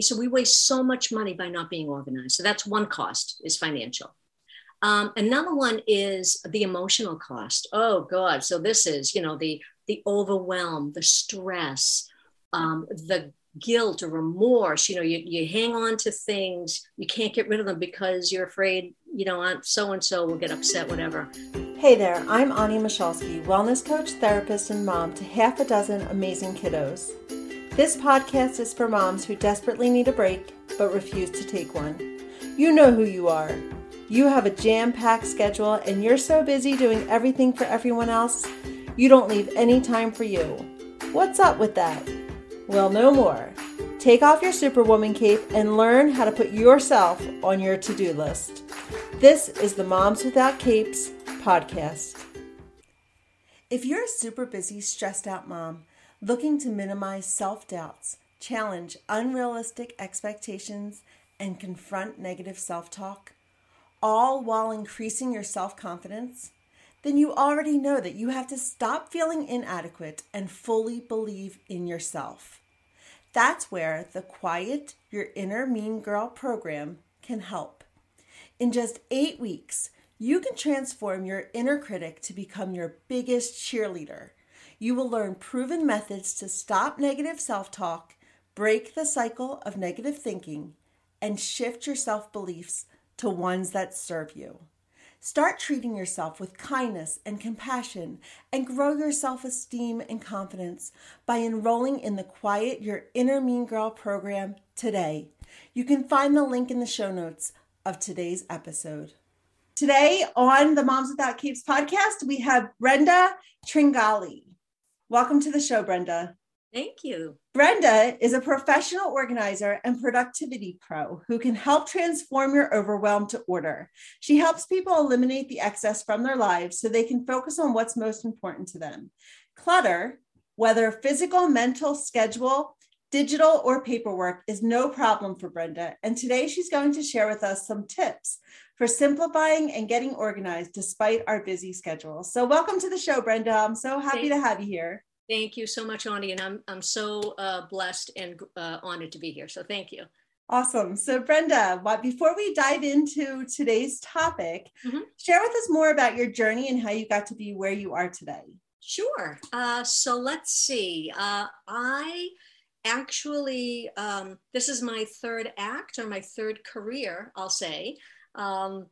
So we waste so much money by not being organized. So that's one cost is financial. Um, another one is the emotional cost. Oh God! So this is you know the the overwhelm, the stress, um, the guilt or remorse. You know, you, you hang on to things, you can't get rid of them because you're afraid, you know, so and so will get upset, whatever. Hey there, I'm Ani Michalski, wellness coach, therapist, and mom to half a dozen amazing kiddos. This podcast is for moms who desperately need a break but refuse to take one. You know who you are. You have a jam packed schedule and you're so busy doing everything for everyone else, you don't leave any time for you. What's up with that? Well, no more. Take off your Superwoman cape and learn how to put yourself on your to do list. This is the Moms Without Capes podcast. If you're a super busy, stressed out mom looking to minimize self doubts, challenge unrealistic expectations, and confront negative self talk, all while increasing your self confidence, then you already know that you have to stop feeling inadequate and fully believe in yourself. That's where the Quiet Your Inner Mean Girl program can help. In just eight weeks, you can transform your inner critic to become your biggest cheerleader. You will learn proven methods to stop negative self talk, break the cycle of negative thinking, and shift your self beliefs to ones that serve you. Start treating yourself with kindness and compassion and grow your self esteem and confidence by enrolling in the Quiet Your Inner Mean Girl program today. You can find the link in the show notes of today's episode. Today on the Moms Without Capes podcast, we have Brenda Tringali. Welcome to the show, Brenda. Thank you. Brenda is a professional organizer and productivity pro who can help transform your overwhelm to order. She helps people eliminate the excess from their lives so they can focus on what's most important to them. Clutter, whether physical, mental, schedule, digital, or paperwork, is no problem for Brenda. And today she's going to share with us some tips for simplifying and getting organized despite our busy schedule. So, welcome to the show, Brenda. I'm so happy to have you here. Thank you so much, Ani, and I'm I'm so uh, blessed and uh, honored to be here. So thank you. Awesome. So Brenda, before we dive into today's topic, mm-hmm. share with us more about your journey and how you got to be where you are today. Sure. Uh, so let's see. Uh, I actually, um, this is my third act or my third career, I'll say. Um,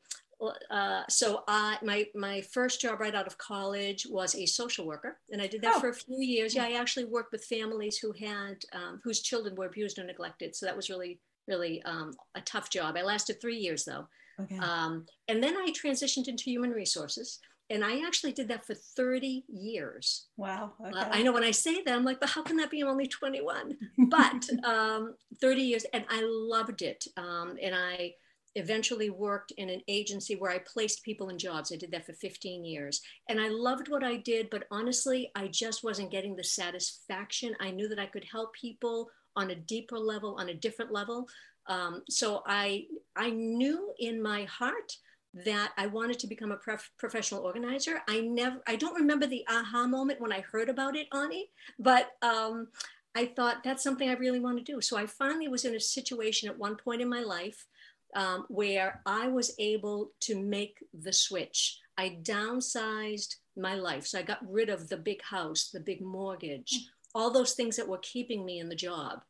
uh, so I my my first job right out of college was a social worker, and I did that oh. for a few years. Yeah, I actually worked with families who had um, whose children were abused or neglected. So that was really really um, a tough job. I lasted three years though, okay. um, and then I transitioned into human resources. And I actually did that for 30 years. Wow. Uh, okay. Uh, I know when I say that, I'm like, but how can that be? I'm only 21. but um, 30 years, and I loved it. Um, and I eventually worked in an agency where I placed people in jobs. I did that for 15 years. And I loved what I did, but honestly, I just wasn't getting the satisfaction. I knew that I could help people on a deeper level, on a different level. Um, so I, I knew in my heart that I wanted to become a prof- professional organizer. I never, I don't remember the aha moment when I heard about it, Ani, but um, I thought that's something I really want to do. So I finally was in a situation at one point in my life um, where I was able to make the switch. I downsized my life. So I got rid of the big house, the big mortgage, mm. all those things that were keeping me in the job.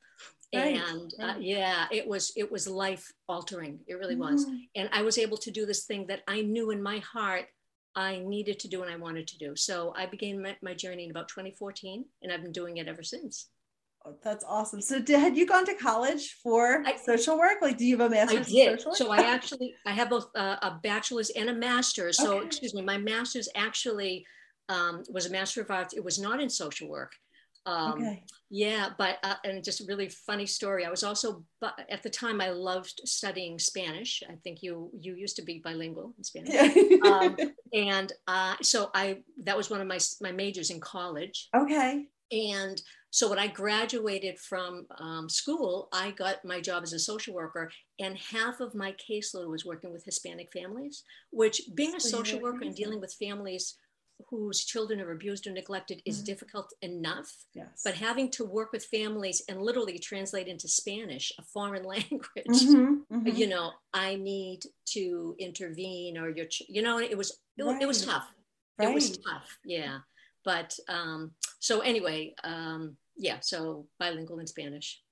Right, and uh, right. yeah, it was it was life altering. It really was. Mm. And I was able to do this thing that I knew in my heart I needed to do and I wanted to do. So I began my, my journey in about 2014, and I've been doing it ever since. That's awesome. So, did, had you gone to college for I, social work? Like, do you have a master's? I did. So, I actually I have both uh, a bachelor's and a master's. So, okay. excuse me, my master's actually um, was a master of arts. It was not in social work. Um, okay. Yeah, but uh, and just a really funny story. I was also, but at the time, I loved studying Spanish. I think you you used to be bilingual in Spanish, yeah. um, and uh, so I that was one of my my majors in college. Okay. And so when I graduated from um, school, I got my job as a social worker, and half of my caseload was working with Hispanic families. Which, being a social worker and dealing with families whose children are abused or neglected is Mhm. difficult enough. Yes. But having to work with families and literally translate into Spanish, a foreign language, Mhm, mhm. you know, I need to intervene or your, ch- you know, it was, it, wa- it was Right. tough. It was tough. Yeah. But um, so anyway, um, yeah, so bilingual in Spanish.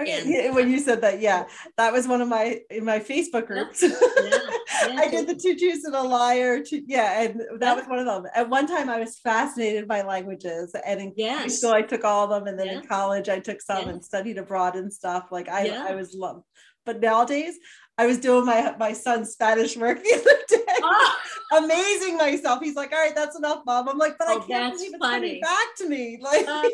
Okay, And- yeah, when you said that, yeah, that was one of my in my Facebook groups. I did the two truths and a liar. Two, yeah, and that Yeah. was one of them. At one time, I was fascinated by languages, and in Yes. school, I took all of them, and then Yeah. in college, I took some Yeah. and studied abroad and stuff. Like I, Yeah. I was loved. But nowadays, I was doing my my son's Spanish work the other day, amazing myself. He's like, "All right, that's enough, mom." I'm like, "But I Oh, can't that's believe it's coming funny. back to me." Like, Um,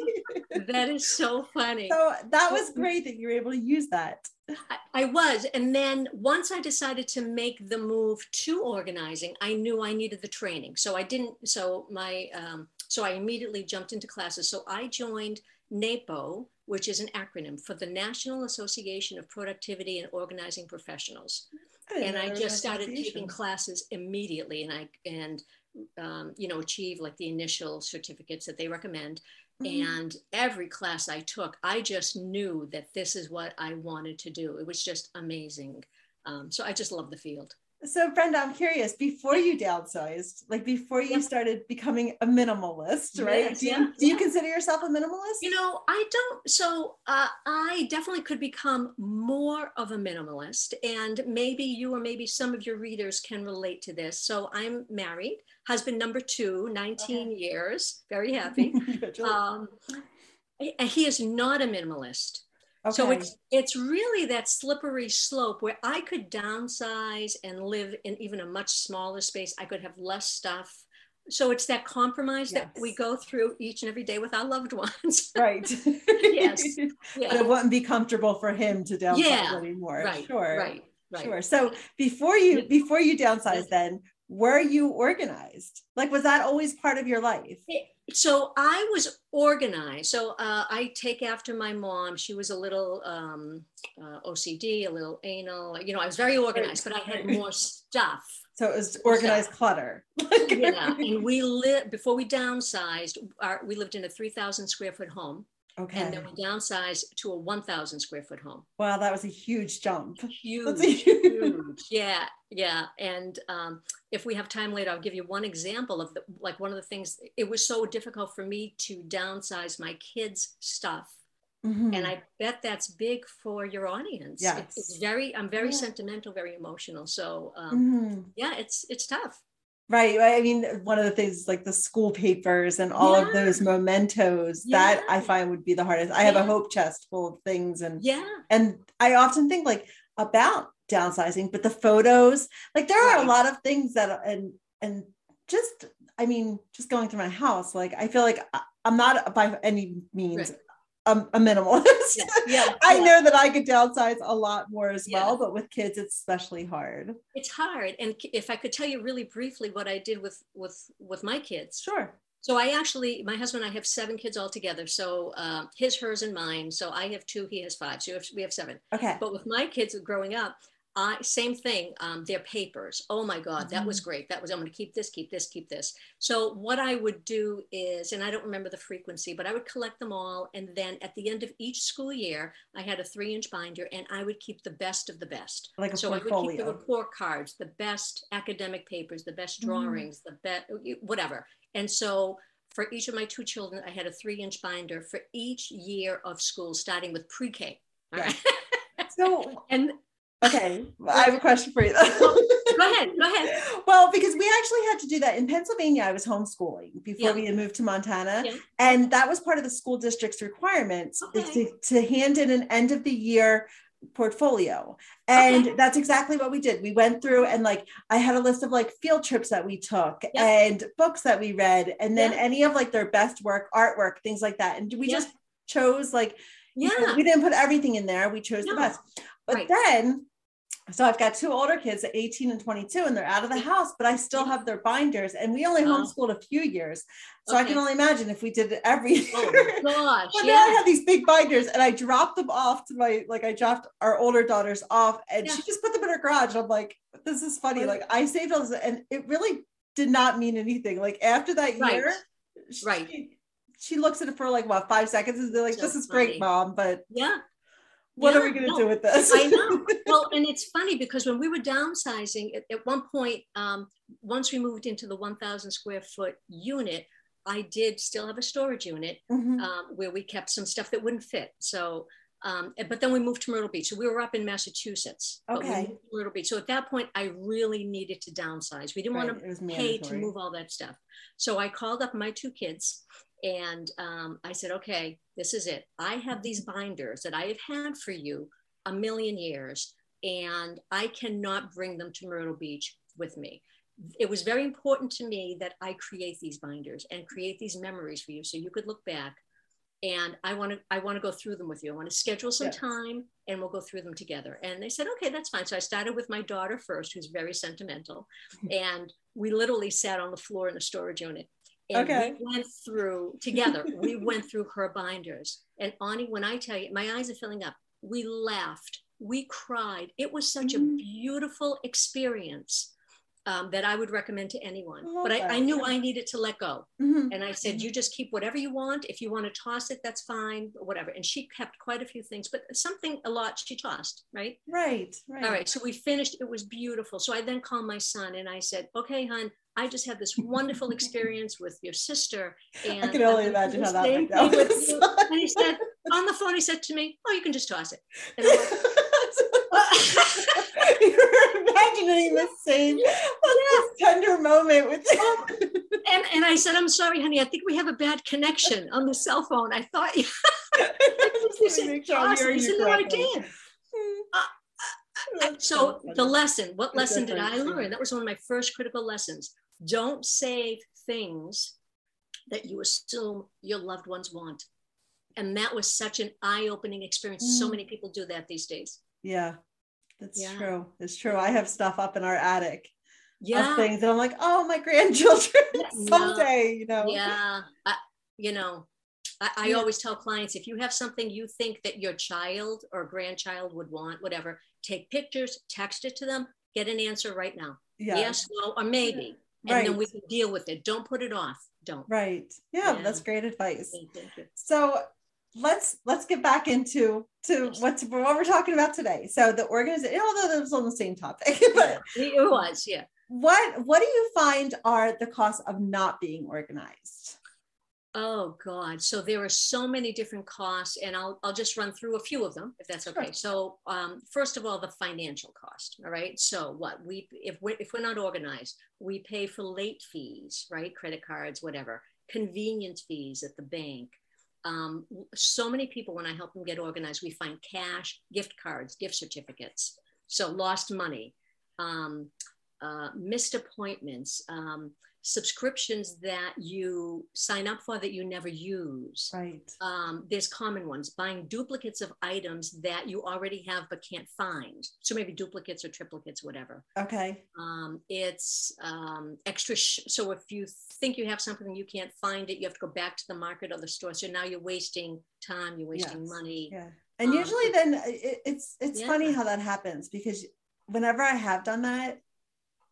that is so funny. so that was great that you were able to use that. I, I was. And then once I decided to make the move to organizing, I knew I needed the training. So I didn't, so my, um, so I immediately jumped into classes. So I joined NAPO, which is an acronym for the National Association of Productivity and Organizing Professionals. And I just started taking classes immediately and I, and, um, you know, achieve like the initial certificates that they recommend. Mhm. And every class I took, I just knew that this is what I wanted to do. It was just amazing. Um, so I just love the field. So, Brenda, I'm curious. Before you downsized, like before you started becoming a minimalist, right? Yes, do you yeah, do you yeah. consider yourself a minimalist? You know, I don't, so uh, I definitely could become more of a minimalist. And maybe you or maybe some of your readers can relate to this. So I'm married, husband number two, 19 years, very happy. Um, he is not a minimalist. So it's it's really that slippery slope where I could downsize and live in even a much smaller space. I could have less stuff. So it's that compromise that we go through each and every day with our loved ones. right. Yes. But it wouldn't be comfortable for him to downsize Yeah, anymore. Right. Sure. Right. Right. Sure. So before you before you downsize, then were you organized? Like, was that always part of your life? So I was organized. So uh, I take after my mom. She was a little um, uh, OCD, a little anal. You know, I was very organized, but I had more stuff. So it was organized clutter. yeah, and we lived before we downsized. Our, we lived in a three thousand square foot home, Okay. and then we downsized to a one thousand square foot home. wow, that was a huge jump. Huge, huge-. Yeah, yeah. And um, if we have time later, I'll give you one example of the like one of the things. It was so difficult for me to downsize my kids' stuff, Mhm. and I bet that's big for your audience. It- Yes. it's very. I'm very Yeah. sentimental, very emotional. So um, Mhm. yeah, it's it's tough. Right. right. I mean, one of the things like the school papers and all of those mementos that I find would be the hardest. I have a hope chest full of things and Yeah. and I often think like about downsizing, but the photos, like there are a lot of things that and and just I mean, just going through my house, like I feel like I- I'm not by any means Right. A, a minimalist. Yeah. yeah I yeah. know that I could downsize a lot more as Yeah. well, but with kids, it's especially hard. it's hard and if i could tell you really briefly what i did with with with my kids Sure. so i actually my husband and i have seven kids altogether so um, his hers and mine so i have two he has five so we have, we have seven Okay. but with my kids growing up I same thing. Um, their papers. Oh my God, that was great. That was I'm going to keep this, keep this, keep this. So what I would do is, and I don't remember the frequency, but I would collect them all, and then at the end of each school year, I had a three-inch binder, and I would keep the best of the best. Like a so I would keep the report cards, the best academic papers, the best Mhm. drawings, the best whatever. And so for each of my two children, I had a three-inch binder for each year of school, starting with pre-K. All right. So and okay, I have a question for you. go ahead, go ahead. Well, because we actually had to do that in Pennsylvania. I was homeschooling before Yeah. we had moved to Montana, Yeah. and that was part of the school district's requirements Okay. to, to hand in an end of the year portfolio and Okay. that's exactly what we did we went through and like i had a list of like field trips that we took Yeah. and books that we read and then Yeah. any of like their best work artwork things like that and we Yeah. just chose like you know, Yeah. we didn't put everything in there we chose No. the best but Right. then so I've got two older kids at 18 and 22, and they're out of the house, but I still have their binders. And we only Oh. homeschooled a few years. So I can only imagine if we did it every oh year. Oh gosh. But now I yeah. have these big binders and I dropped them off to my, like, I dropped our older daughters off and Yeah. she just put them in her garage. I'm like, this is funny. Like, I saved all this. And it really did not mean anything. Like after that Right. year, Right. She, she looks at it for like what five seconds and they're like, So "This is funny. great, mom, but Yeah. What are we going to no, do with this?" I know. Well, and it's funny because when we were downsizing, at, at one point, um, once we moved into the 1,000 square foot unit, I did still have a storage unit Mhm. um, where we kept some stuff that wouldn't fit. So, um, but then we moved to Myrtle Beach. So we were up in Massachusetts. Okay. Myrtle Beach. So at that point, I really needed to downsize. We didn't want to pay to move all that stuff. So I called up my two kids and um, I said, okay, this is it. I have these binders that I have had for you a million years, and I cannot bring them to Myrtle Beach with me. It was very important to me that I create these binders and create these memories for you so you could look back. And I want to I want to go through them with you. I want to schedule some Yes. time and we'll go through them together. And they said, okay, that's fine. So I started with my daughter first, who's very sentimental. and we literally sat on the floor in the storage unit. And Okay. we went through together, we went through her binders. And Ani, when I tell you, my eyes are filling up. We laughed, we cried. It was such Mhm. a beautiful experience um, that I would recommend to anyone. I But I, I knew I needed to let go. Mhm. And I said, you just keep whatever you want. If you want to toss it, that's fine, whatever. And she kept quite a few things, but something a lot she tossed, right? Right, right. All right. So we finished. It was beautiful. So I then called my son and I said, okay, hon, I just had this wonderful experience with your sister. And I can only I'm gonna do imagine how that went down. thing with you." And he said, on the phone, he said to me, oh, you can just toss it. And I'm like, You're imagining the same this tender moment with and, and I said, I'm sorry, honey. I think we have a bad connection on the cell phone. I thought you Just you wanna said make sure I'm toss it. hearing He hmm. you uh, said, no, I correctly. did. That's uh, uh, So the lesson, what lesson did I learn? That was one of my first critical lessons. Don't save things that you assume your loved ones want. And that was such an eye-opening experience. So Mm. many people do that these days. Yeah, that's Yeah. true. It's true. I have stuff up in our attic Yeah. of things that I'm like, oh, my grandchildren Yeah. someday, you know. Yeah. I, you know, I, I Yeah. always tell clients if you have something you think that your child or grandchild would want, whatever, take pictures, text it to them, get an answer right now. Yeah. Yes, no, or maybe. And Right. then we can deal with it. Don't put it off. Don't. Right. Yeah, Yeah. that's great advice. Thank you. So let's let's get back into to what's what we're talking about today. So the organization, although that was on the same topic, but It was, yeah. what what do you find are the costs of not being organized? Oh God. So there are so many different costs, and I'll I'll just run through a few of them if that's okay. Sure. So um, first of all, the financial cost. All right. So what we if we if we're not organized, we pay for late fees, right? Credit cards, whatever, convenience fees at the bank. Um, so many people, when I help them get organized, we find cash, gift cards, gift certificates. So lost money, um, uh, missed appointments. Um, subscriptions that you sign up for that you never use. Right. Um, there's common ones buying duplicates of items that you already have but can't find. So maybe duplicates or triplicates, whatever. Okay. Um, it's um, extra. Sh- so if you think you have something and you can't find it, you have to go back to the market or the store. So now you're wasting time, you're wasting Yes. money. Yeah. And Um, usually then it, it's it's Yeah. funny how that happens because whenever I have done that,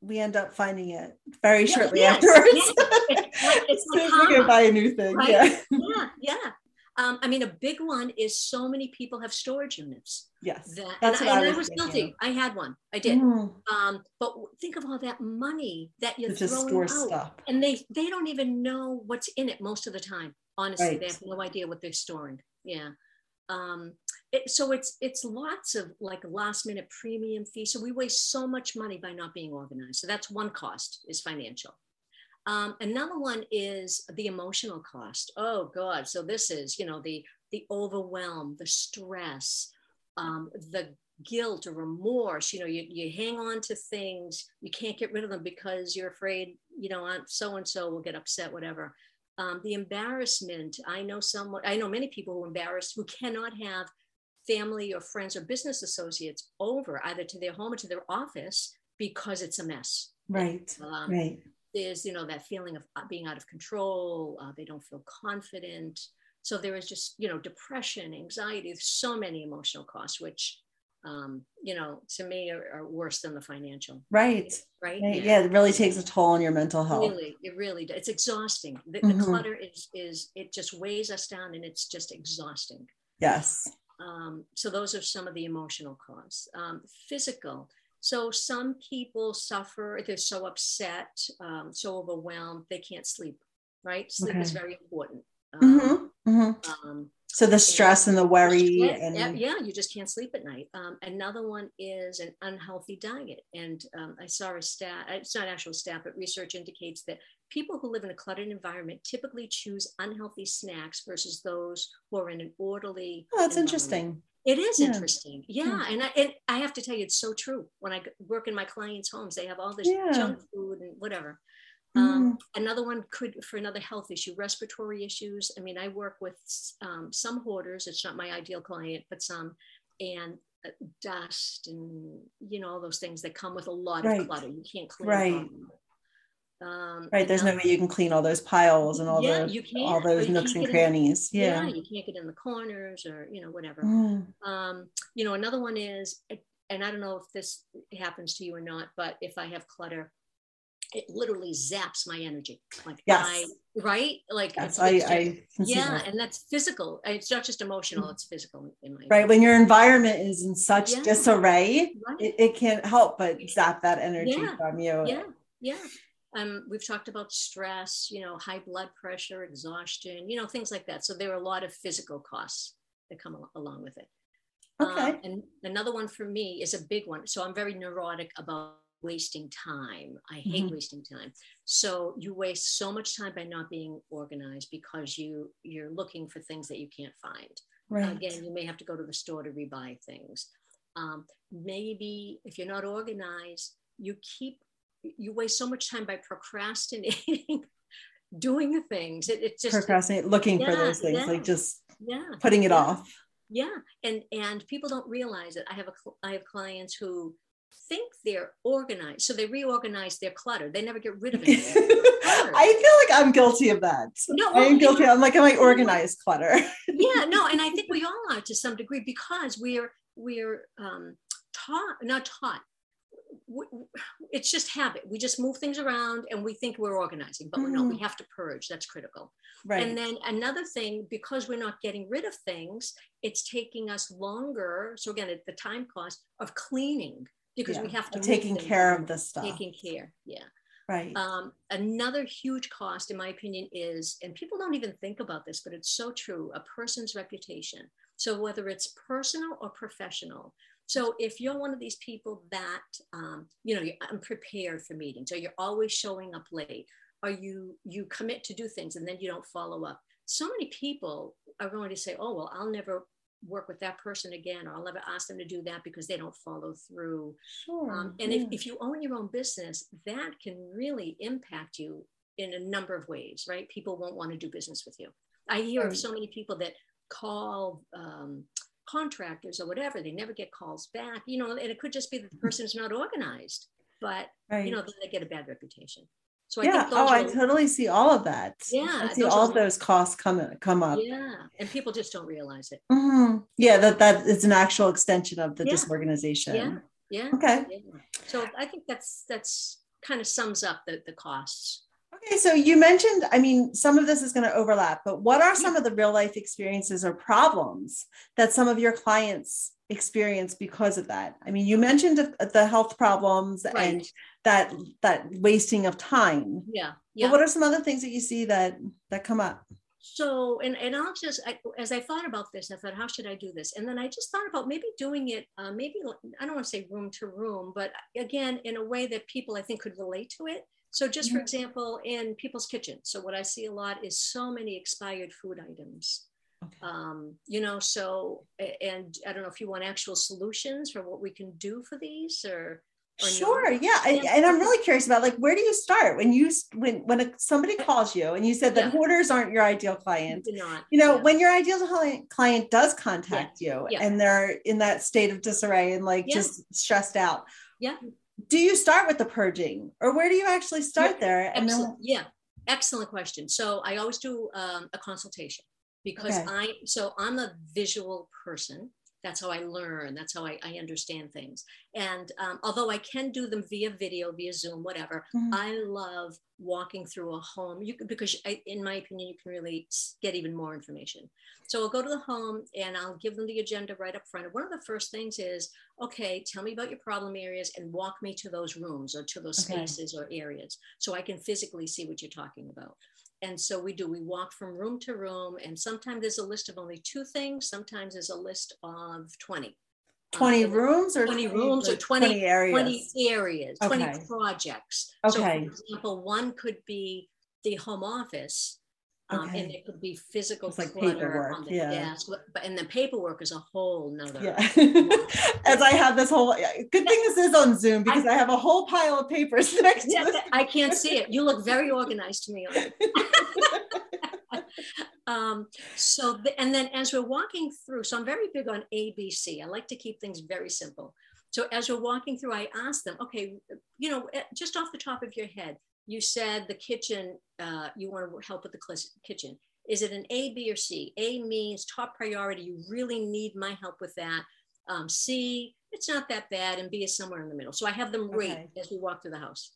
we end up finding it very Yeah, shortly yes, afterwards. yes. It's like- it's like soon we can buy a new thing. right? Yeah. Yeah, yeah. Um, I mean, a big one is so many people have storage units. Yes. That, That's and, what I, I and I was was guilty. I had one. I did. Mm, Um, but think of all that money that you're to throwing out, stuff. and they they don't even know what's in it most of the time. Honestly, Right. they have no idea what they're storing. Yeah. Um, it, so it's it's lots of like last minute premium fees. So we waste so much money by not being organized. So that's one cost is financial. Um, another one is the emotional cost. Oh God! So this is you know the the overwhelm, the stress, um, the guilt or remorse. You know, you you hang on to things, you can't get rid of them because you're afraid. You know, Aunt so and so will get upset, whatever. Um, the embarrassment. I know someone. I know many people who embarrassed who cannot have family or friends or business associates over either to their home or to their office because it's a mess. Right. Um, Right. there's you know that feeling of uh, being out of control uh, they don't feel confident so there is just you know depression anxiety so many emotional costs which um, you know, to me are, are, worse than the financial. Right. Right. Yeah. yeah. It really takes a toll on your mental health. Really, it really does. It's exhausting. The, mm-hmm. the clutter is is it just weighs us down, and it's just exhausting. Yes. Um, so those are some of the emotional costs. Um, physical. So some people suffer. They're so upset, um, so overwhelmed, they can't sleep. Right. Sleep okay. is very important. Mm-hmm. Um, mm-hmm. Um, so the stress and, and the worry and yeah you just can't sleep at night um, another one is an unhealthy diet and um, i saw a stat it's not actual stat but research indicates that people who live in a cluttered environment typically choose unhealthy snacks versus those who are in an orderly oh, that's interesting it is yeah. interesting yeah, yeah. and I, it, I have to tell you it's so true when i work in my clients homes they have all this yeah. junk food and whatever um, mm-hmm. Another one could, for another health issue, respiratory issues. I mean, I work with um, some hoarders. It's not my ideal client, but some, and uh, dust and you know all those things that come with a lot right. of clutter. You can't clean. Right. Um, right. There's no way you can clean all those piles and all yeah, the all those nooks and crannies. In, yeah. yeah. You can't get in the corners or you know whatever. Mm. Um, you know another one is, and I don't know if this happens to you or not, but if I have clutter it literally zaps my energy. Like yes. I, right? Like yes, I, I yeah, and that's physical. It's not just emotional; it's physical. In my right. When your environment is in such yeah. disarray, right. it, it, can't help but zap that energy yeah. from you. Yeah, yeah. Um, we've talked about stress, you know, high blood pressure, exhaustion, you know, things like that. So there are a lot of physical costs that come along with it. Okay. Um, and another one for me is a big one. So I'm very neurotic about wasting time. I hate mm-hmm. wasting time. So you waste so much time by not being organized because you you're looking for things that you can't find. Right. Again, you may have to go to the store to rebuy things. Um, maybe if you're not organized, you keep you waste so much time by procrastinating doing the things. It, it's just procrastinate, looking yeah, for those things, yeah, like just yeah, putting it yeah. off. Yeah, and and people don't realize it. I have a I have clients who think they're organized. So they reorganize their clutter. They never get rid of it. I feel like I'm guilty of that. No, I'm guilty. I'm like, am I organized clutter? yeah, no, and I think we all are to some degree because we're we're um, taught, not taught. It's just habit. We just move things around and we think we're organizing, but mm. we're not. We mm. have to purge. That's critical. Right. And then another thing, because we're not getting rid of things, it's taking us longer. So again, at the time cost of cleaning because yeah. we have to taking care of the stuff. Taking care, yeah. Right. Um, another huge cost, in my opinion, is, and people don't even think about this, but it's so true a person's reputation. So, whether it's personal or professional. So, if you're one of these people that, um, you know, I'm prepared for meetings, or you're always showing up late, or you you commit to do things and then you don't follow up. So many people are going to say, "Oh, well, I'll never work with that person again or i'll never ask them to do that because they don't follow through sure, um, and yeah. if, if you own your own business that can really impact you in a number of ways right people won't want to do business with you i hear right. of so many people that call um, contractors or whatever they never get calls back you know and it could just be that the person is not organized but right. you know they get a bad reputation so I yeah. oh, are, I totally see all of that. Yeah. I see all of those costs come come up. Yeah. And people just don't realize it. Mm-hmm. Yeah. That that is an actual extension of the yeah. disorganization. Yeah. Yeah. Okay. Yeah. So I think that's that's kind of sums up the, the costs. Okay, so you mentioned, I mean, some of this is going to overlap, but what are some of the real life experiences or problems that some of your clients experience because of that? I mean, you mentioned the health problems right. and that that wasting of time. Yeah. Yeah. But what are some other things that you see that that come up? So, and, and I'll just, I, as I thought about this, I thought, how should I do this? And then I just thought about maybe doing it, uh, maybe, I don't want to say room to room, but again, in a way that people I think could relate to it. So just mm-hmm. for example, in people's kitchens. So what I see a lot is so many expired food items. Okay. Um, you know, so and I don't know if you want actual solutions for what we can do for these or sure yeah and i'm really curious about like where do you start when you when when a, somebody calls you and you said that yeah. hoarders aren't your ideal client not, you know yeah. when your ideal client does contact yeah. you and they're in that state of disarray and like just stressed out yeah do you start with the purging? Or where do you actually start there? And then yeah excellent question. So i always do um, a consultation because okay. i so i'm a visual person that's how I learn. That's how I, I understand things. And um, although I can do them via video, via Zoom, whatever, mm-hmm. I love walking through a home. You because I, in my opinion, you can really get even more information. So I'll go to the home and I'll give them the agenda right up front. And one of the first things is, okay, tell me about your problem areas and walk me to those rooms or to those okay. spaces or areas so I can physically see what you're talking about and so we do we walk from room to room and sometimes there's a list of only two things sometimes there's a list of 20 20 um, rooms or 20 rooms or 20, 20 areas 20 areas okay. 20 projects okay. so for example one could be the home office um, okay. and it could be physical it's like paperwork on the yeah. desk but and the paperwork is a whole nother yeah. as i have this whole good thing this is on zoom because i, I have a whole pile of papers next yeah, to i can't see it you look very organized to me um, so the, and then as we're walking through so i'm very big on abc i like to keep things very simple so as we're walking through i ask them okay you know eh, just off the top of your head you said the kitchen, uh, you want to help with the kitchen. Is it an A, B, or C? A means top priority. You really need my help with that. Um, C, it's not that bad. And B is somewhere in the middle. So I have them rate okay. as we walk through the house.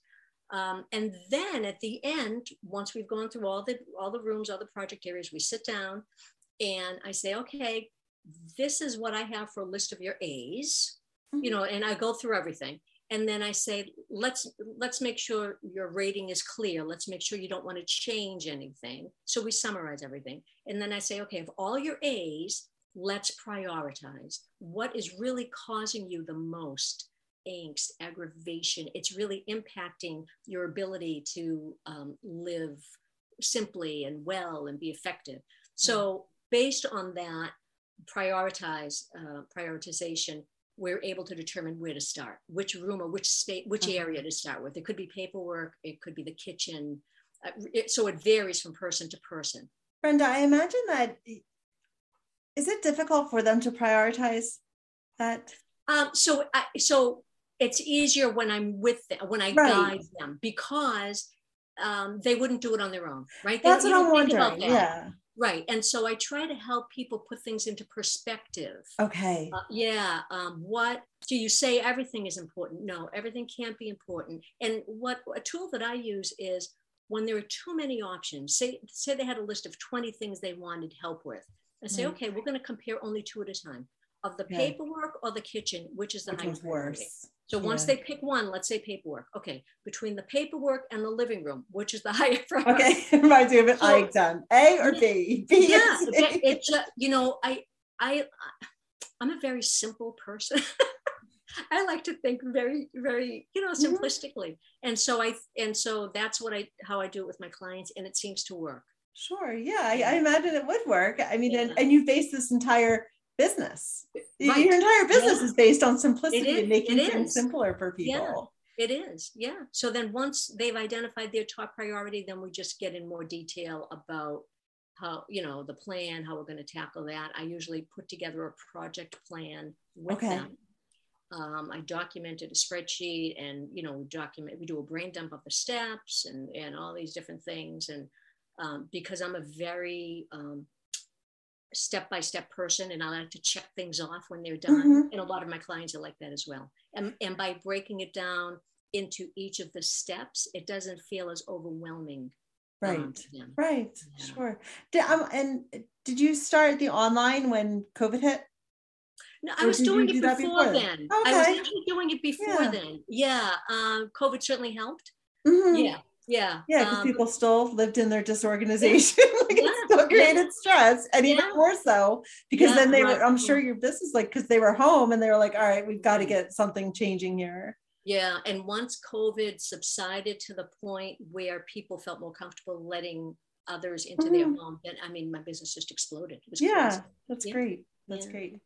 Um, and then at the end, once we've gone through all the all the rooms, all the project areas, we sit down and I say, okay, this is what I have for a list of your A's, mm-hmm. you know, and I go through everything and then i say let's let's make sure your rating is clear. Let's make sure you don't want to change anything. So we summarize everything. And then i say okay of all your a's let's prioritize. What is really causing you the most angst aggravation? It's really impacting your ability to um, live simply and well and be effective. So based on that prioritize uh, prioritization we're able to determine where to start, which room or which space, which uh-huh. area to start with. It could be paperwork, it could be the kitchen. Uh, it, so it varies from person to person. Brenda, I imagine that is it difficult for them to prioritize that? Um, so, I, so it's easier when I'm with them, when I right. guide them because um, they wouldn't do it on their own, right? They, That's what I'm wondering. Yeah. Right. And so I try to help people put things into perspective. Okay. Uh, yeah. Um, what do you say everything is important? No, everything can't be important. And what a tool that I use is when there are too many options, say, say they had a list of 20 things they wanted help with. I say, okay, we're going to compare only two at a time of the paperwork or the kitchen, which is the which worse. So once yeah. they pick one, let's say paperwork. Okay, between the paperwork and the living room, which is the higher priority? Okay, reminds me of an so, exam. A or B? B yeah, it, it just you know I I I'm a very simple person. I like to think very very you know mm-hmm. simplistically, mm-hmm. and so I and so that's what I how I do it with my clients, and it seems to work. Sure. Yeah, I, I imagine it would work. I mean, yeah. and, and you base this entire business. Right. Your entire business yeah. is based on simplicity and making things simpler for people. Yeah, it is. Yeah. So then once they've identified their top priority, then we just get in more detail about how, you know, the plan, how we're going to tackle that. I usually put together a project plan with okay. them. Um, I documented a spreadsheet and, you know, we document, we do a brain dump of the steps and, and all these different things. And um, because I'm a very, um, step by step person and I like to check things off when they're done. Mm-hmm. And a lot of my clients are like that as well. And, and by breaking it down into each of the steps, it doesn't feel as overwhelming. Um, right. Um, right. Yeah. Sure. Did, um, and did you start the online when COVID hit? No, I was doing it do before, before, then. Okay. I was actually doing it before yeah. then. Yeah. Um, COVID certainly helped. Mm-hmm. Yeah. Yeah. Yeah, because um, people still lived in their disorganization. like yeah, it created stress. And even more so because then they were, I'm sure your business, like, because they were home and they were like, all right, we've got to get something changing here. Yeah. And once COVID subsided to the point where people felt more comfortable letting others into mm-hmm. their home, then I mean, my business just exploded. yeah, crazy. that's great. That's yeah. great.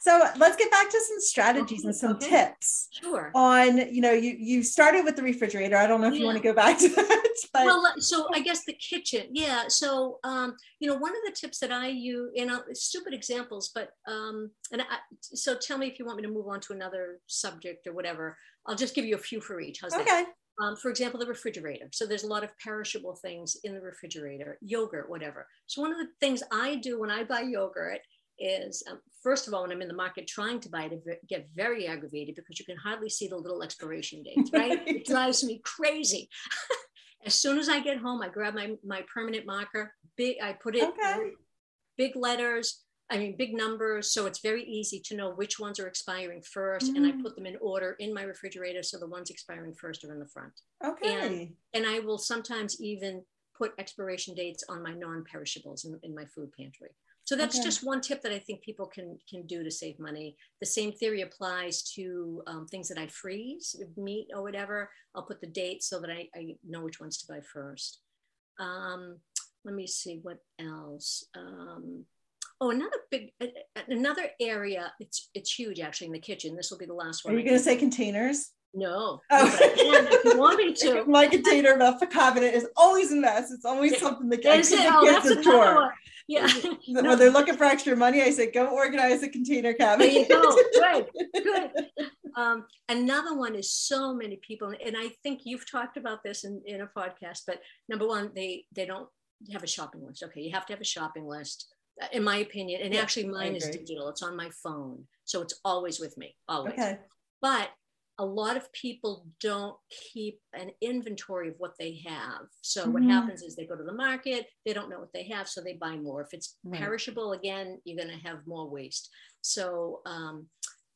So let's get back to some strategies and some okay. tips. Sure. On, you know, you you started with the refrigerator. I don't know if yeah. you want to go back to that. But well, so I guess the kitchen. Yeah. So um, you know, one of the tips that I use, you know, stupid examples, but um, and I, so tell me if you want me to move on to another subject or whatever. I'll just give you a few for each. How's okay. that? Um, for example, the refrigerator. So there's a lot of perishable things in the refrigerator, yogurt, whatever. So one of the things I do when I buy yogurt is um, first of all, when I'm in the market trying to buy it, I get very aggravated because you can hardly see the little expiration dates, right? it drives me crazy. as soon as I get home, I grab my, my permanent marker, big, I put it okay. big letters, I mean, big numbers. So it's very easy to know which ones are expiring 1st mm. And I mm. put them in order in my refrigerator. So the ones expiring first are in the front. Okay. And, and I will sometimes even put expiration dates on my non-perishables in, in my food pantry. So that's okay. just one tip that I think people can can do to save money. The same theory applies to um, things that I freeze, meat or whatever. I'll put the date so that I, I know which ones to buy first. Um, let me see what else. Um, oh, another big, another area. It's it's huge actually in the kitchen. This will be the last one. Are you going to say containers? No. Oh. if you want me to. My container the cabinet is always a mess. It's always something that gets, it? Oh, that's a chore. Yeah. when no. they're looking for extra money, I say, go organize the container cabinet. There you go. Good. Good. Um, another one is so many people, and I think you've talked about this in, in a podcast, but number one, they they don't have a shopping list. Okay, you have to have a shopping list, in my opinion. And yeah, actually mine is digital. It's on my phone. So it's always with me, always. Okay. But a lot of people don't keep an inventory of what they have. So mm-hmm. what happens is they go to the market, they don't know what they have, so they buy more. If it's right. perishable, again, you're going to have more waste. So, um,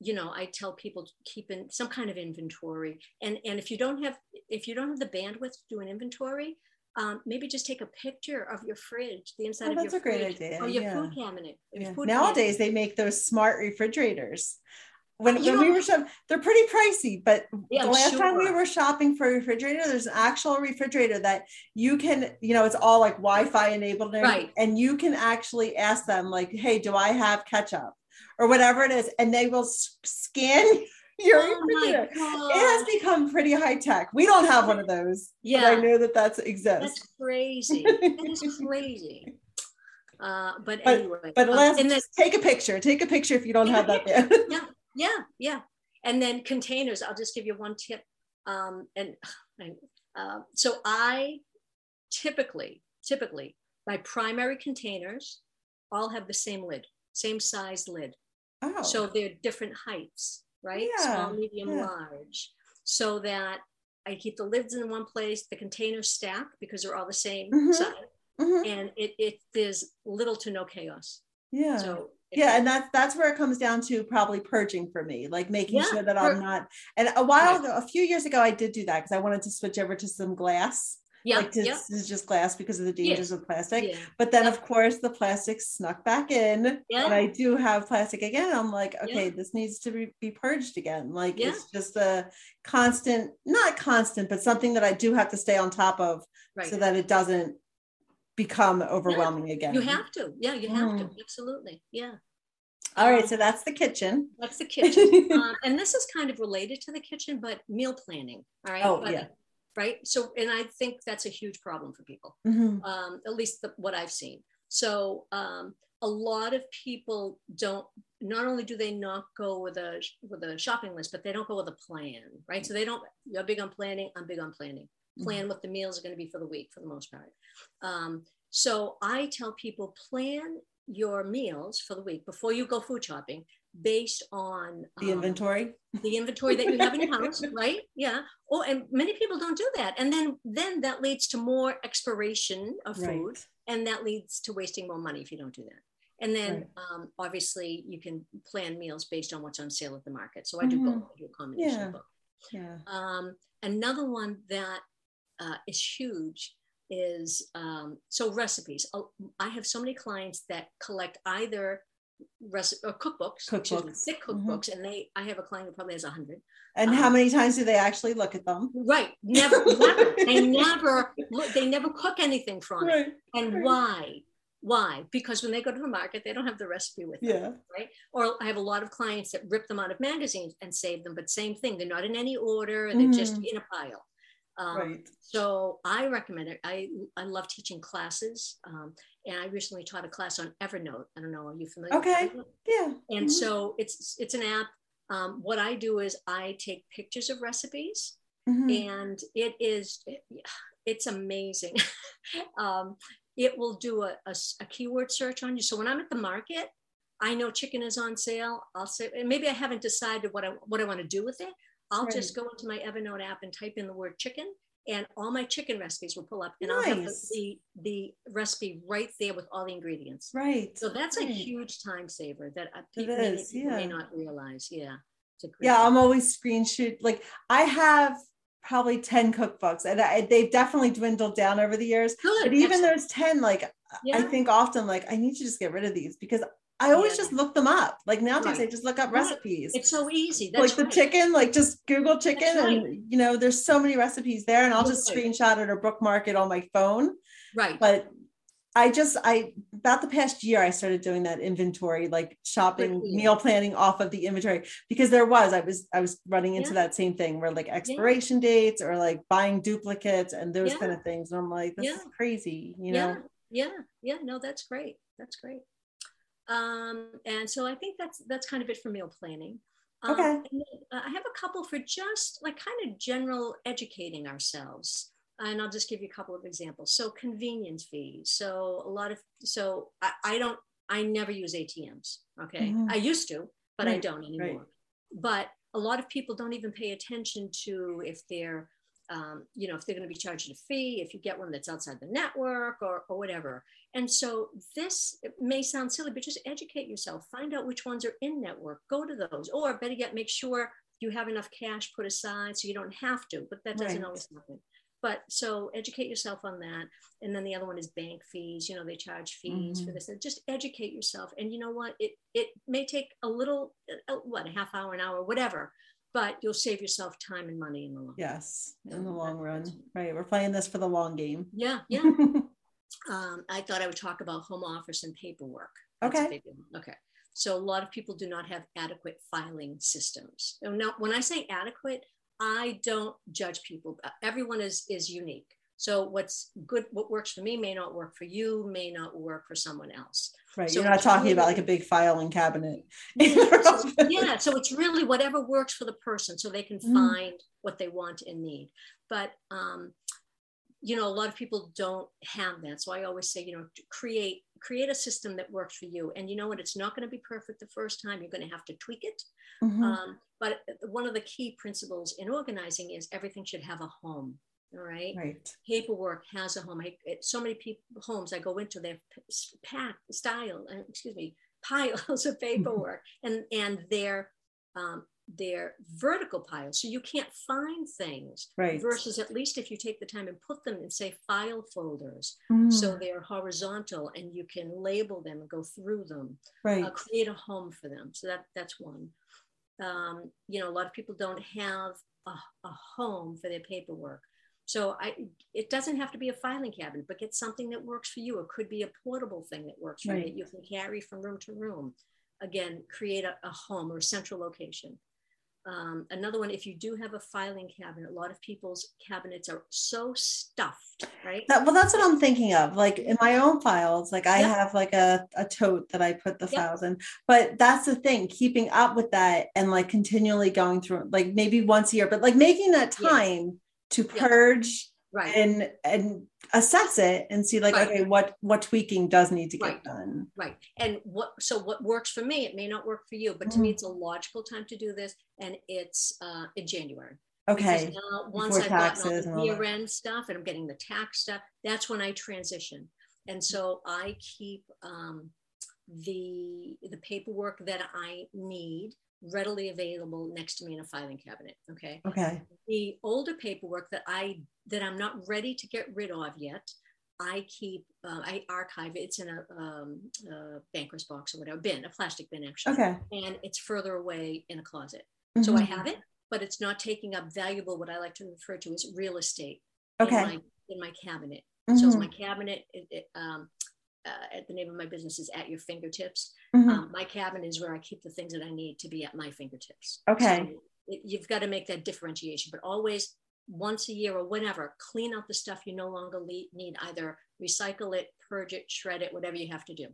you know, I tell people to keep in some kind of inventory. And and if you don't have if you don't have the bandwidth to do an inventory, um, maybe just take a picture of your fridge, the inside oh, of your fridge, idea. or your yeah. food cabinet. Yeah. Food Nowadays, cabinet. they make those smart refrigerators when, when we were shopping, they're pretty pricey, but yeah, the last sure. time we were shopping for a refrigerator, there's an actual refrigerator that you can, you know, it's all like Wi-Fi enabled, and, right. and you can actually ask them like, "Hey, do I have ketchup?" or whatever it is, and they will scan your oh refrigerator. It has become pretty high tech. We don't have one of those. Yeah, I know that that's exists. That's crazy. that is crazy. Uh, but, but anyway, but um, let's um, take a picture. Take a picture if you don't have that. yeah, yeah, yeah. And then containers, I'll just give you one tip. Um, and uh, so I typically, typically, my primary containers all have the same lid, same size lid. Oh. So they're different heights, right? Yeah. Small, medium, yeah. large. So that I keep the lids in one place, the containers stack because they're all the same mm-hmm. size. Mm-hmm. And it, it there's little to no chaos. Yeah. So yeah and that's that's where it comes down to probably purging for me like making yeah, sure that i'm not and a while ago a few years ago i did do that because i wanted to switch over to some glass yeah, like to, yeah. this is just glass because of the dangers of plastic. Yeah. But then, of course, the plastic snuck back in, yeah. and I do have plastic again. I'm like, okay, this needs to be, be purged again. Like it's just a constant, not constant, but something that I do have to stay on top of, right. so that it doesn't become overwhelming yeah, again. You have to. Yeah, you have mm. to. Absolutely. Yeah. All right, um, so that's the kitchen. That's the kitchen. um, and this is kind of related to the kitchen, but meal planning. All right. Oh, but, yeah. Right. So, and I think that's a huge problem for people, mm-hmm. um, at least the, what I've seen. So, um, a lot of people don't. Not only do they not go with a with a shopping list, but they don't go with a plan. Right. So they don't. You're big on planning. I'm big on planning plan mm-hmm. what the meals are going to be for the week for the most part. Um, so I tell people plan your meals for the week before you go food shopping based on the um, inventory the inventory that you have in your house right yeah oh and many people don't do that and then then that leads to more expiration of food right. and that leads to wasting more money if you don't do that and then right. um, obviously you can plan meals based on what's on sale at the market so i do mm-hmm. both I do a combination yeah. of both yeah um, another one that uh, is huge is um, so recipes. Oh, I have so many clients that collect either recipe or cookbooks, cookbooks. thick mm-hmm. cookbooks, mm-hmm. and they. I have a client who probably has a hundred. And um, how many times do they actually look at them? Right, never, never. They never look. They never cook anything from right. it. And right. why? Why? Because when they go to the market, they don't have the recipe with them, yeah. right? Or I have a lot of clients that rip them out of magazines and save them, but same thing. They're not in any order. They're mm. just in a pile. Um, right. So I recommend it. I, I love teaching classes. Um, and I recently taught a class on Evernote. I don't know, are you familiar? Okay. Yeah. And mm-hmm. so it's it's an app. Um, what I do is I take pictures of recipes, mm-hmm. and it is it's amazing. um, it will do a, a, a, keyword search on you. So when I'm at the market, I know chicken is on sale. I'll say, and maybe I haven't decided what I what I want to do with it. I'll Right. just go into my Evernote app and type in the word chicken, and all my chicken recipes will pull up, and I'll have the, the the recipe right there with all the ingredients. Right. So that's a huge time saver that uh, people, may, is, may yeah. not realize. Yeah. It's a great Yeah. I'm always screenshot. Like I have probably 10 cookbooks and I, they've definitely dwindled down over the years. good. But even excellent. those 10, like I think often like I need to just get rid of these because I always Yeah. just look them up. Like nowadays I just look up recipes. it's so easy. That's like the right. chicken, like just Google chicken right. and you know, there's so many recipes there and I'll just Right. screenshot it or bookmark it on my phone. Right. But I just I about the past year I started doing that inventory, like shopping, meal planning off of the inventory because there was I was I was running into Yeah. that same thing where like expiration dates or like buying duplicates and those Yeah. kind of things. And I'm like, this is crazy, you know? yeah yeah yeah no that's great that's great um and so i think that's that's kind of it for meal planning. Um, Okay. then, uh, i have a couple for just like kind of general educating ourselves. And i'll just give you a couple of examples. So convenience fees. So a lot of so i, I don't i never use atms okay? Mhm. i used to but i don't anymore. But a lot of people don't even pay attention to if they're um, you know, if they're going to be charging a fee, if you get one that's outside the network or, or whatever. And so this may sound silly, but just educate yourself, find out which ones are in network, go to those, or better yet, make sure you have enough cash put aside so you don't have to, but that doesn't Right. always happen. But so educate yourself on that. And then the other one is bank fees. You know, they charge fees for Mhm. this. And just educate yourself. And you know what? It it may take a little, uh, what, a half hour, an hour, whatever, but you'll save yourself time and money in the long. Yes, in the long run. Right. We're playing this for the long game. Yeah, yeah. um, I thought I would talk about home office and paperwork. a Okay. Okay. So a lot of people do not have adequate filing systems. Now, when I say adequate, I don't judge people. Everyone is is unique. So what's good, what works for me may not work for you, may not work for someone else. right. So You're not talking about like a big filing cabinet. Yeah, so, yeah, so it's really whatever works for the person so they can Mm. find what they want and need. But um, you know, a lot of people don't have that. So I always say, you know, create create a system that works for you. And you know what? It's not going to be perfect the first time. You're going to have to tweak it. Mhm. Um, but one of the key principles in organizing is everything should have a home. All right. right. Paperwork has a home. I, so many people homes I go into, they're packed style, uh, excuse me, piles of paperwork, and and they're um, they're vertical piles, so you can't find things. Right. Versus at least if you take the time and put them in say file folders, Mm, so they're horizontal and you can label them and go through them right. uh, create a home for them. So that that's one. Um, you know, a lot of people don't have a, a home for their paperwork. So I, it doesn't have to be a filing cabinet, but get something that works for you. It could be a portable thing that works for you Right. that you can carry from room to room. Again, create a, a home or a central location. Um, another one, if you do have a filing cabinet, a lot of people's cabinets are so stuffed, right? That, well, that's what I'm thinking of. Like in my own files, like I Yep. have like a, a tote that I put the Yep. files in. But that's the thing, keeping up with that and like continually going through, like maybe once a year, but like making that Yes. To purge right. and and assess it and see like Right. okay, what what tweaking does need to get Right. done. Right. And what so what works for me, it may not work for you, but to me Mm. it's a logical time to do this. And it's uh in January. Okay. Now once before I've gotten all the year end stuff and I'm getting the tax stuff, that's when I transition. And so I keep um the the paperwork that I need readily available next to me in a filing cabinet. Okay Okay. the older paperwork that I that I'm not ready to get rid of yet, I keep uh, I archive it. It's in a, um, a banker's box or whatever bin, a plastic bin actually, Okay. and it's further away in a closet. So I Mhm. have it, but it's not taking up valuable. What I like to refer to as real estate Okay. in my in my cabinet. So Mhm. my cabinet, it, it, um, uh, at the name of my business is at your fingertips. Mhm. Um, my cabinet is where I keep the things that I need to be at my fingertips. Okay. So it, you've got to make that differentiation, but always once a year or whenever, clean out the stuff you no longer le- need. Either recycle it, purge it, shred it, whatever you have to do.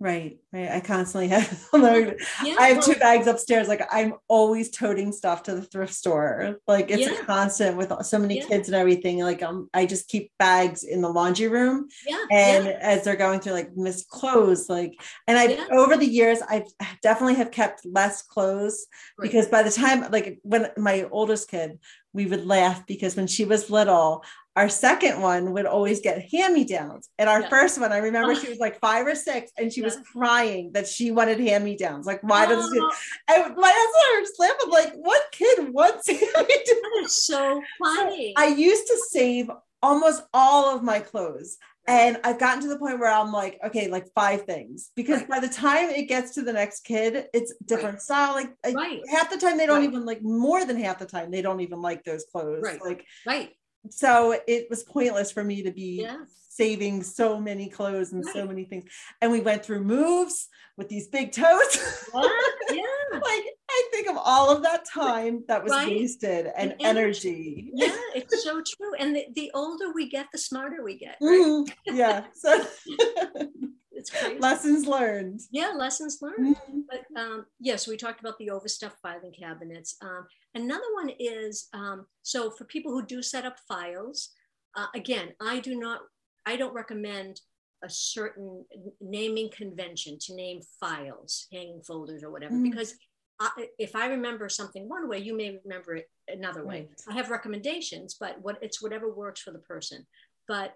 Right, right. I constantly have. yeah, I have two bags upstairs. Like I'm always toting stuff to the thrift store. Like it's yeah. a constant with so many yeah. kids and everything. Like um, I just keep bags in the laundry room. Yeah. And as they're going through like miss clothes, like, and I over the years I've definitely have kept less clothes right. because by the time like when my oldest kid, we would laugh because when she was little, our second one would always get hand-me-downs and our yeah. first one i remember oh. she was oh. like five or six and she yeah. was crying that she wanted hand-me-downs like why does she oh. and my husband was laughing like what kid wants hand-me-downs? so funny so i used to save almost all of my clothes and I've gotten to the point where I'm like, okay, like five things, because right. by the time it gets to the next kid, it's different right. style. Like right. half the time they don't even like more than half the time they don't even like those clothes. Right. Like right so it was pointless for me to be yes. saving so many clothes and right. so many things. And we went through moves with these big toes. Yeah. like I think of all of that time that was right. wasted and, and energy. energy. Yeah, it's so true. And the, the older we get, the smarter we get. Right? Mm-hmm. Yeah. So it's crazy. Lessons learned. Yeah, lessons learned. Mm-hmm. But um, yes, we talked about the overstuffed filing cabinets. Um, another one is um, so for people who do set up files. Uh, again, I do not. I don't recommend a certain naming convention to name files, hanging folders, or whatever, mm. because I, if I remember something one way, you may remember it another way. Right. I have recommendations, but what it's whatever works for the person. But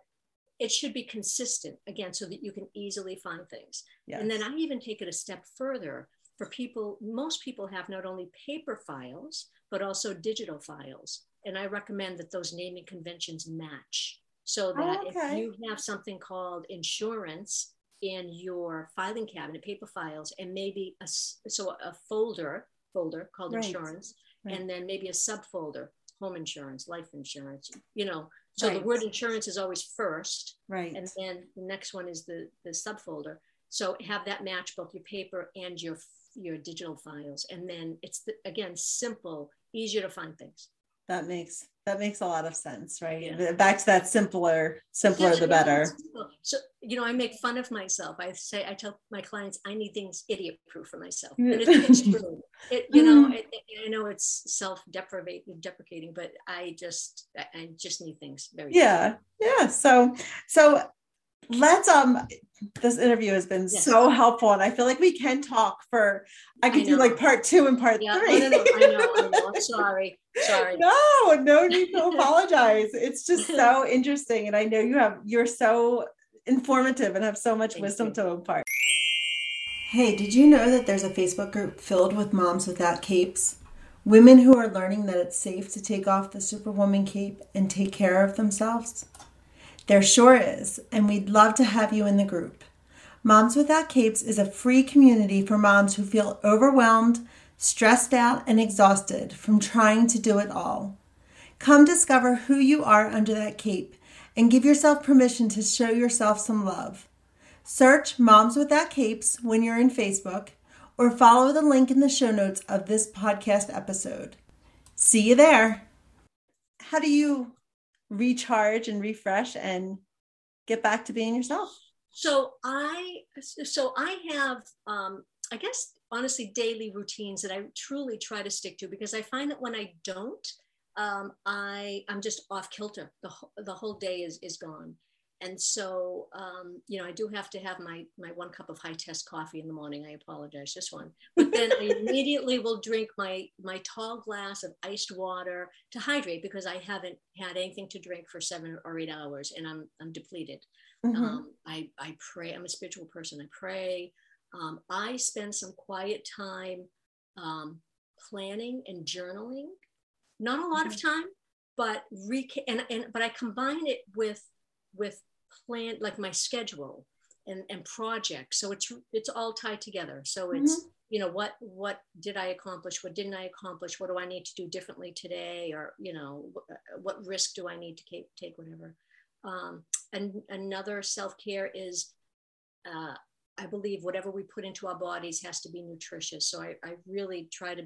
it should be consistent again so that you can easily find things yes. and then i even take it a step further for people most people have not only paper files but also digital files and i recommend that those naming conventions match so oh, that oh, okay. if you have something called insurance in your filing cabinet paper files and maybe a so a folder folder called right. insurance right. and then maybe a subfolder home insurance life insurance you know so right. the word insurance is always first. Right. And then the next one is the, the subfolder. So have that match both your paper and your your digital files. And then it's the, again simple, easier to find things that makes that makes a lot of sense right? Yeah. back to that simpler simpler yeah, the better. so you know i make fun of myself. I say i tell my clients i need things idiot proof for myself. Mm. And it's, it's true it, you know mm. it, i know it's self-deprecating deprecating but i just i just need things very yeah yeah so so let's um this interview has been yes. so helpful and i feel like we can talk for i could I do like part two and part yeah, three. no, no, I know, I know. I'm sorry sorry. No no need to apologize. It's just so interesting and i know you have you're so informative and have so much Thank wisdom you. to impart. Hey did you know that there's a facebook group filled with moms without capes? Women who are learning that it's safe to take off the superwoman cape and take care of themselves there sure is, and we'd love to have you in the group. Moms Without Capes is a free community for moms who feel overwhelmed, stressed out, and exhausted from trying to do it all. Come discover who you are under that cape and give yourself permission to show yourself some love. Search Moms Without Capes when you're in Facebook or follow the link in the show notes of this podcast episode. See you there. How do you recharge and refresh and get back to being yourself? So I so I have um, I guess honestly daily routines that I truly try to stick to because I find that when I don't, um, I I'm just off kilter. The the whole day is is gone and so um, you know i do have to have my my one cup of high test coffee in the morning. I apologize just one. But then i immediately will drink my my tall glass of iced water to hydrate because i haven't had anything to drink for seven or eight hours and i'm i'm depleted. Mm-hmm. um, i i pray i'm a spiritual person. I pray. Um, i spend some quiet time um, planning and journaling. Not a lot mm-hmm. of time but re- and, and but i combine it with with plan like my schedule and, and projects. So it's it's all tied together. So it's mm-hmm. you know what what did I accomplish? What didn't I accomplish? What do I need to do differently today? Or you know what, what risk do I need to take? Take whatever. Um, and another self care is. Uh, I believe whatever we put into our bodies has to be nutritious. So I, I really try to,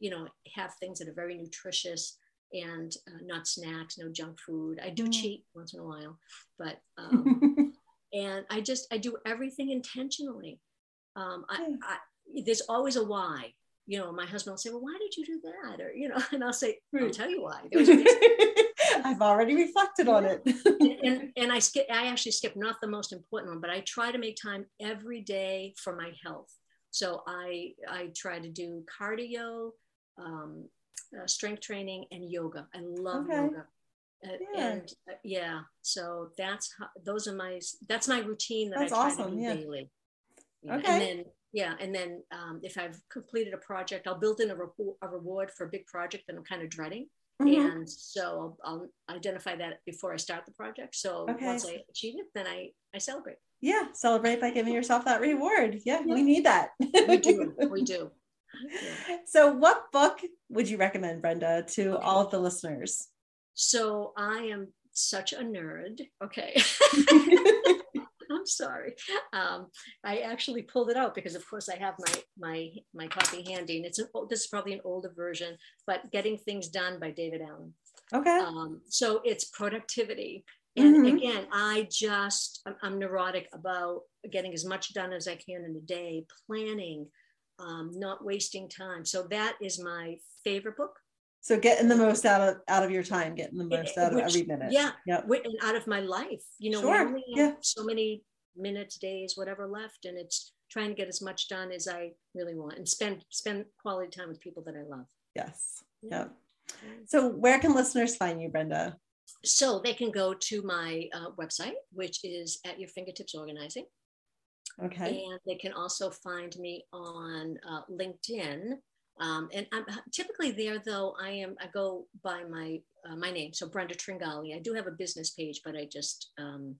you know, have things that are very nutritious and uh, not snacks, no junk food. I do mm. cheat once in a while, but um, and I just I do everything intentionally. Um, I, I, there's always a why. You know, my husband will say, "Well, why did you do that?" Or you know, and I'll say, "I'll tell you why." I've already reflected on it. and, and, and I skip. I actually skip not the most important one, but I try to make time every day for my health. So I I try to do cardio, um, uh, strength training, and yoga. I love okay. yoga. Uh, yeah. And uh, yeah, so that's how, those are my that's my routine that that's I try awesome. to do yeah. daily. Okay. And then yeah, and then um, if I've completed a project, I'll build in a, re- a reward for a big project that I'm kind of dreading. Mm-hmm. And so I'll, I'll, identify that before I start the project. So okay. once I achieve it, then I, I celebrate. Yeah, celebrate by giving yourself that reward. Yeah, yeah. we need that. we do. We do. So, what book would you recommend, Brenda, to okay. all of the listeners? So, I am such a nerd. Okay. I'm sorry. Um, I actually pulled it out because, of course, I have my my my copy handy, and it's an, this is probably an older version, but "Getting Things Done" by David Allen. Okay. Um, so it's productivity, and mm-hmm. again, I just I'm, I'm, neurotic about getting as much done as I can in a day, planning, um, not wasting time. So that is my favorite book. So getting the most out of out of your time, getting the most out Which, of every minute. Yeah, yep. and out of my life. You know, sure. we only have yeah. so many minutes, days, whatever left, and it's trying to get as much done as I really want and spend spend quality time with people that I love. Yes. Yeah. Yep. So where can listeners find you, Brenda? So they can go to my uh, website, which is at your fingertips organizing. Okay. And they can also find me on uh, LinkedIn. Um, and I'm typically there, though. I am. I go by my uh, my name, so Brenda Tringali. I do have a business page, but I just um,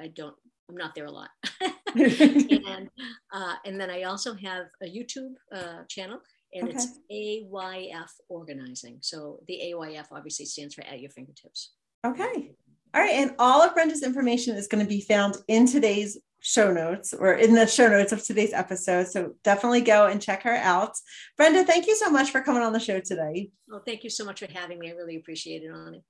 I don't. I'm not there a lot. and uh, and then I also have a YouTube uh, channel, and okay. it's AYF Organizing. So the AYF obviously stands for At Your Fingertips. Okay. All right. And all of Brenda's information is going to be found in today's show notes or in the show notes of today's episode. So definitely go and check her out. Brenda, thank you so much for coming on the show today. Well, thank you so much for having me. I really appreciate it, Ani.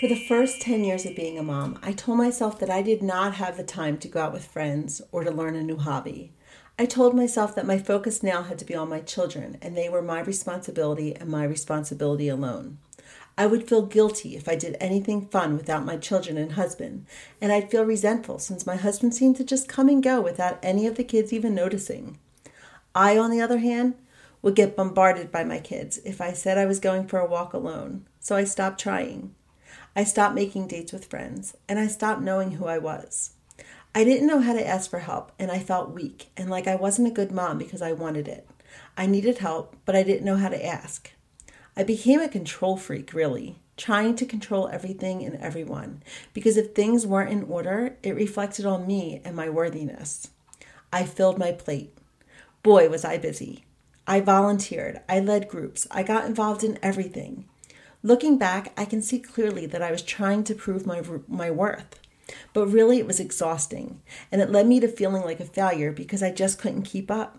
For the first 10 years of being a mom, I told myself that I did not have the time to go out with friends or to learn a new hobby. I told myself that my focus now had to be on my children and they were my responsibility and my responsibility alone. I would feel guilty if I did anything fun without my children and husband, and I'd feel resentful since my husband seemed to just come and go without any of the kids even noticing. I, on the other hand, would get bombarded by my kids if I said I was going for a walk alone, so I stopped trying. I stopped making dates with friends, and I stopped knowing who I was. I didn't know how to ask for help, and I felt weak and like I wasn't a good mom because I wanted it. I needed help, but I didn't know how to ask. I became a control freak, really, trying to control everything and everyone, because if things weren't in order, it reflected on me and my worthiness. I filled my plate. Boy, was I busy. I volunteered, I led groups, I got involved in everything. Looking back, I can see clearly that I was trying to prove my, my worth. But really, it was exhausting, and it led me to feeling like a failure because I just couldn't keep up.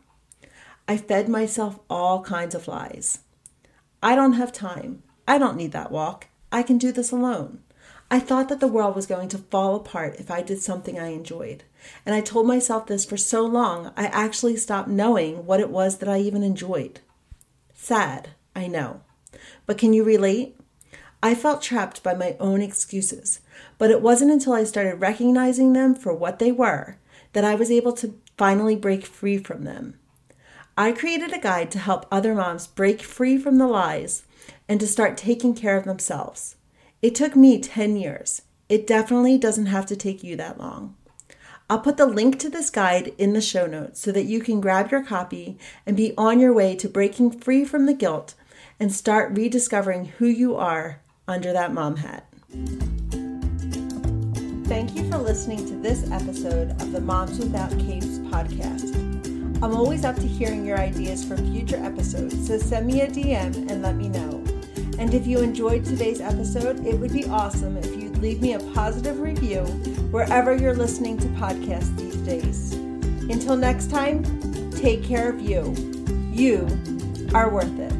I fed myself all kinds of lies. I don't have time. I don't need that walk. I can do this alone. I thought that the world was going to fall apart if I did something I enjoyed. And I told myself this for so long, I actually stopped knowing what it was that I even enjoyed. Sad, I know. But can you relate? I felt trapped by my own excuses, but it wasn't until I started recognizing them for what they were that I was able to finally break free from them. I created a guide to help other moms break free from the lies and to start taking care of themselves. It took me 10 years. It definitely doesn't have to take you that long. I'll put the link to this guide in the show notes so that you can grab your copy and be on your way to breaking free from the guilt and start rediscovering who you are under that mom hat. Thank you for listening to this episode of the Moms Without Capes podcast. I'm always up to hearing your ideas for future episodes, so send me a DM and let me know. And if you enjoyed today's episode, it would be awesome if you'd leave me a positive review wherever you're listening to podcasts these days. Until next time, take care of you. You are worth it.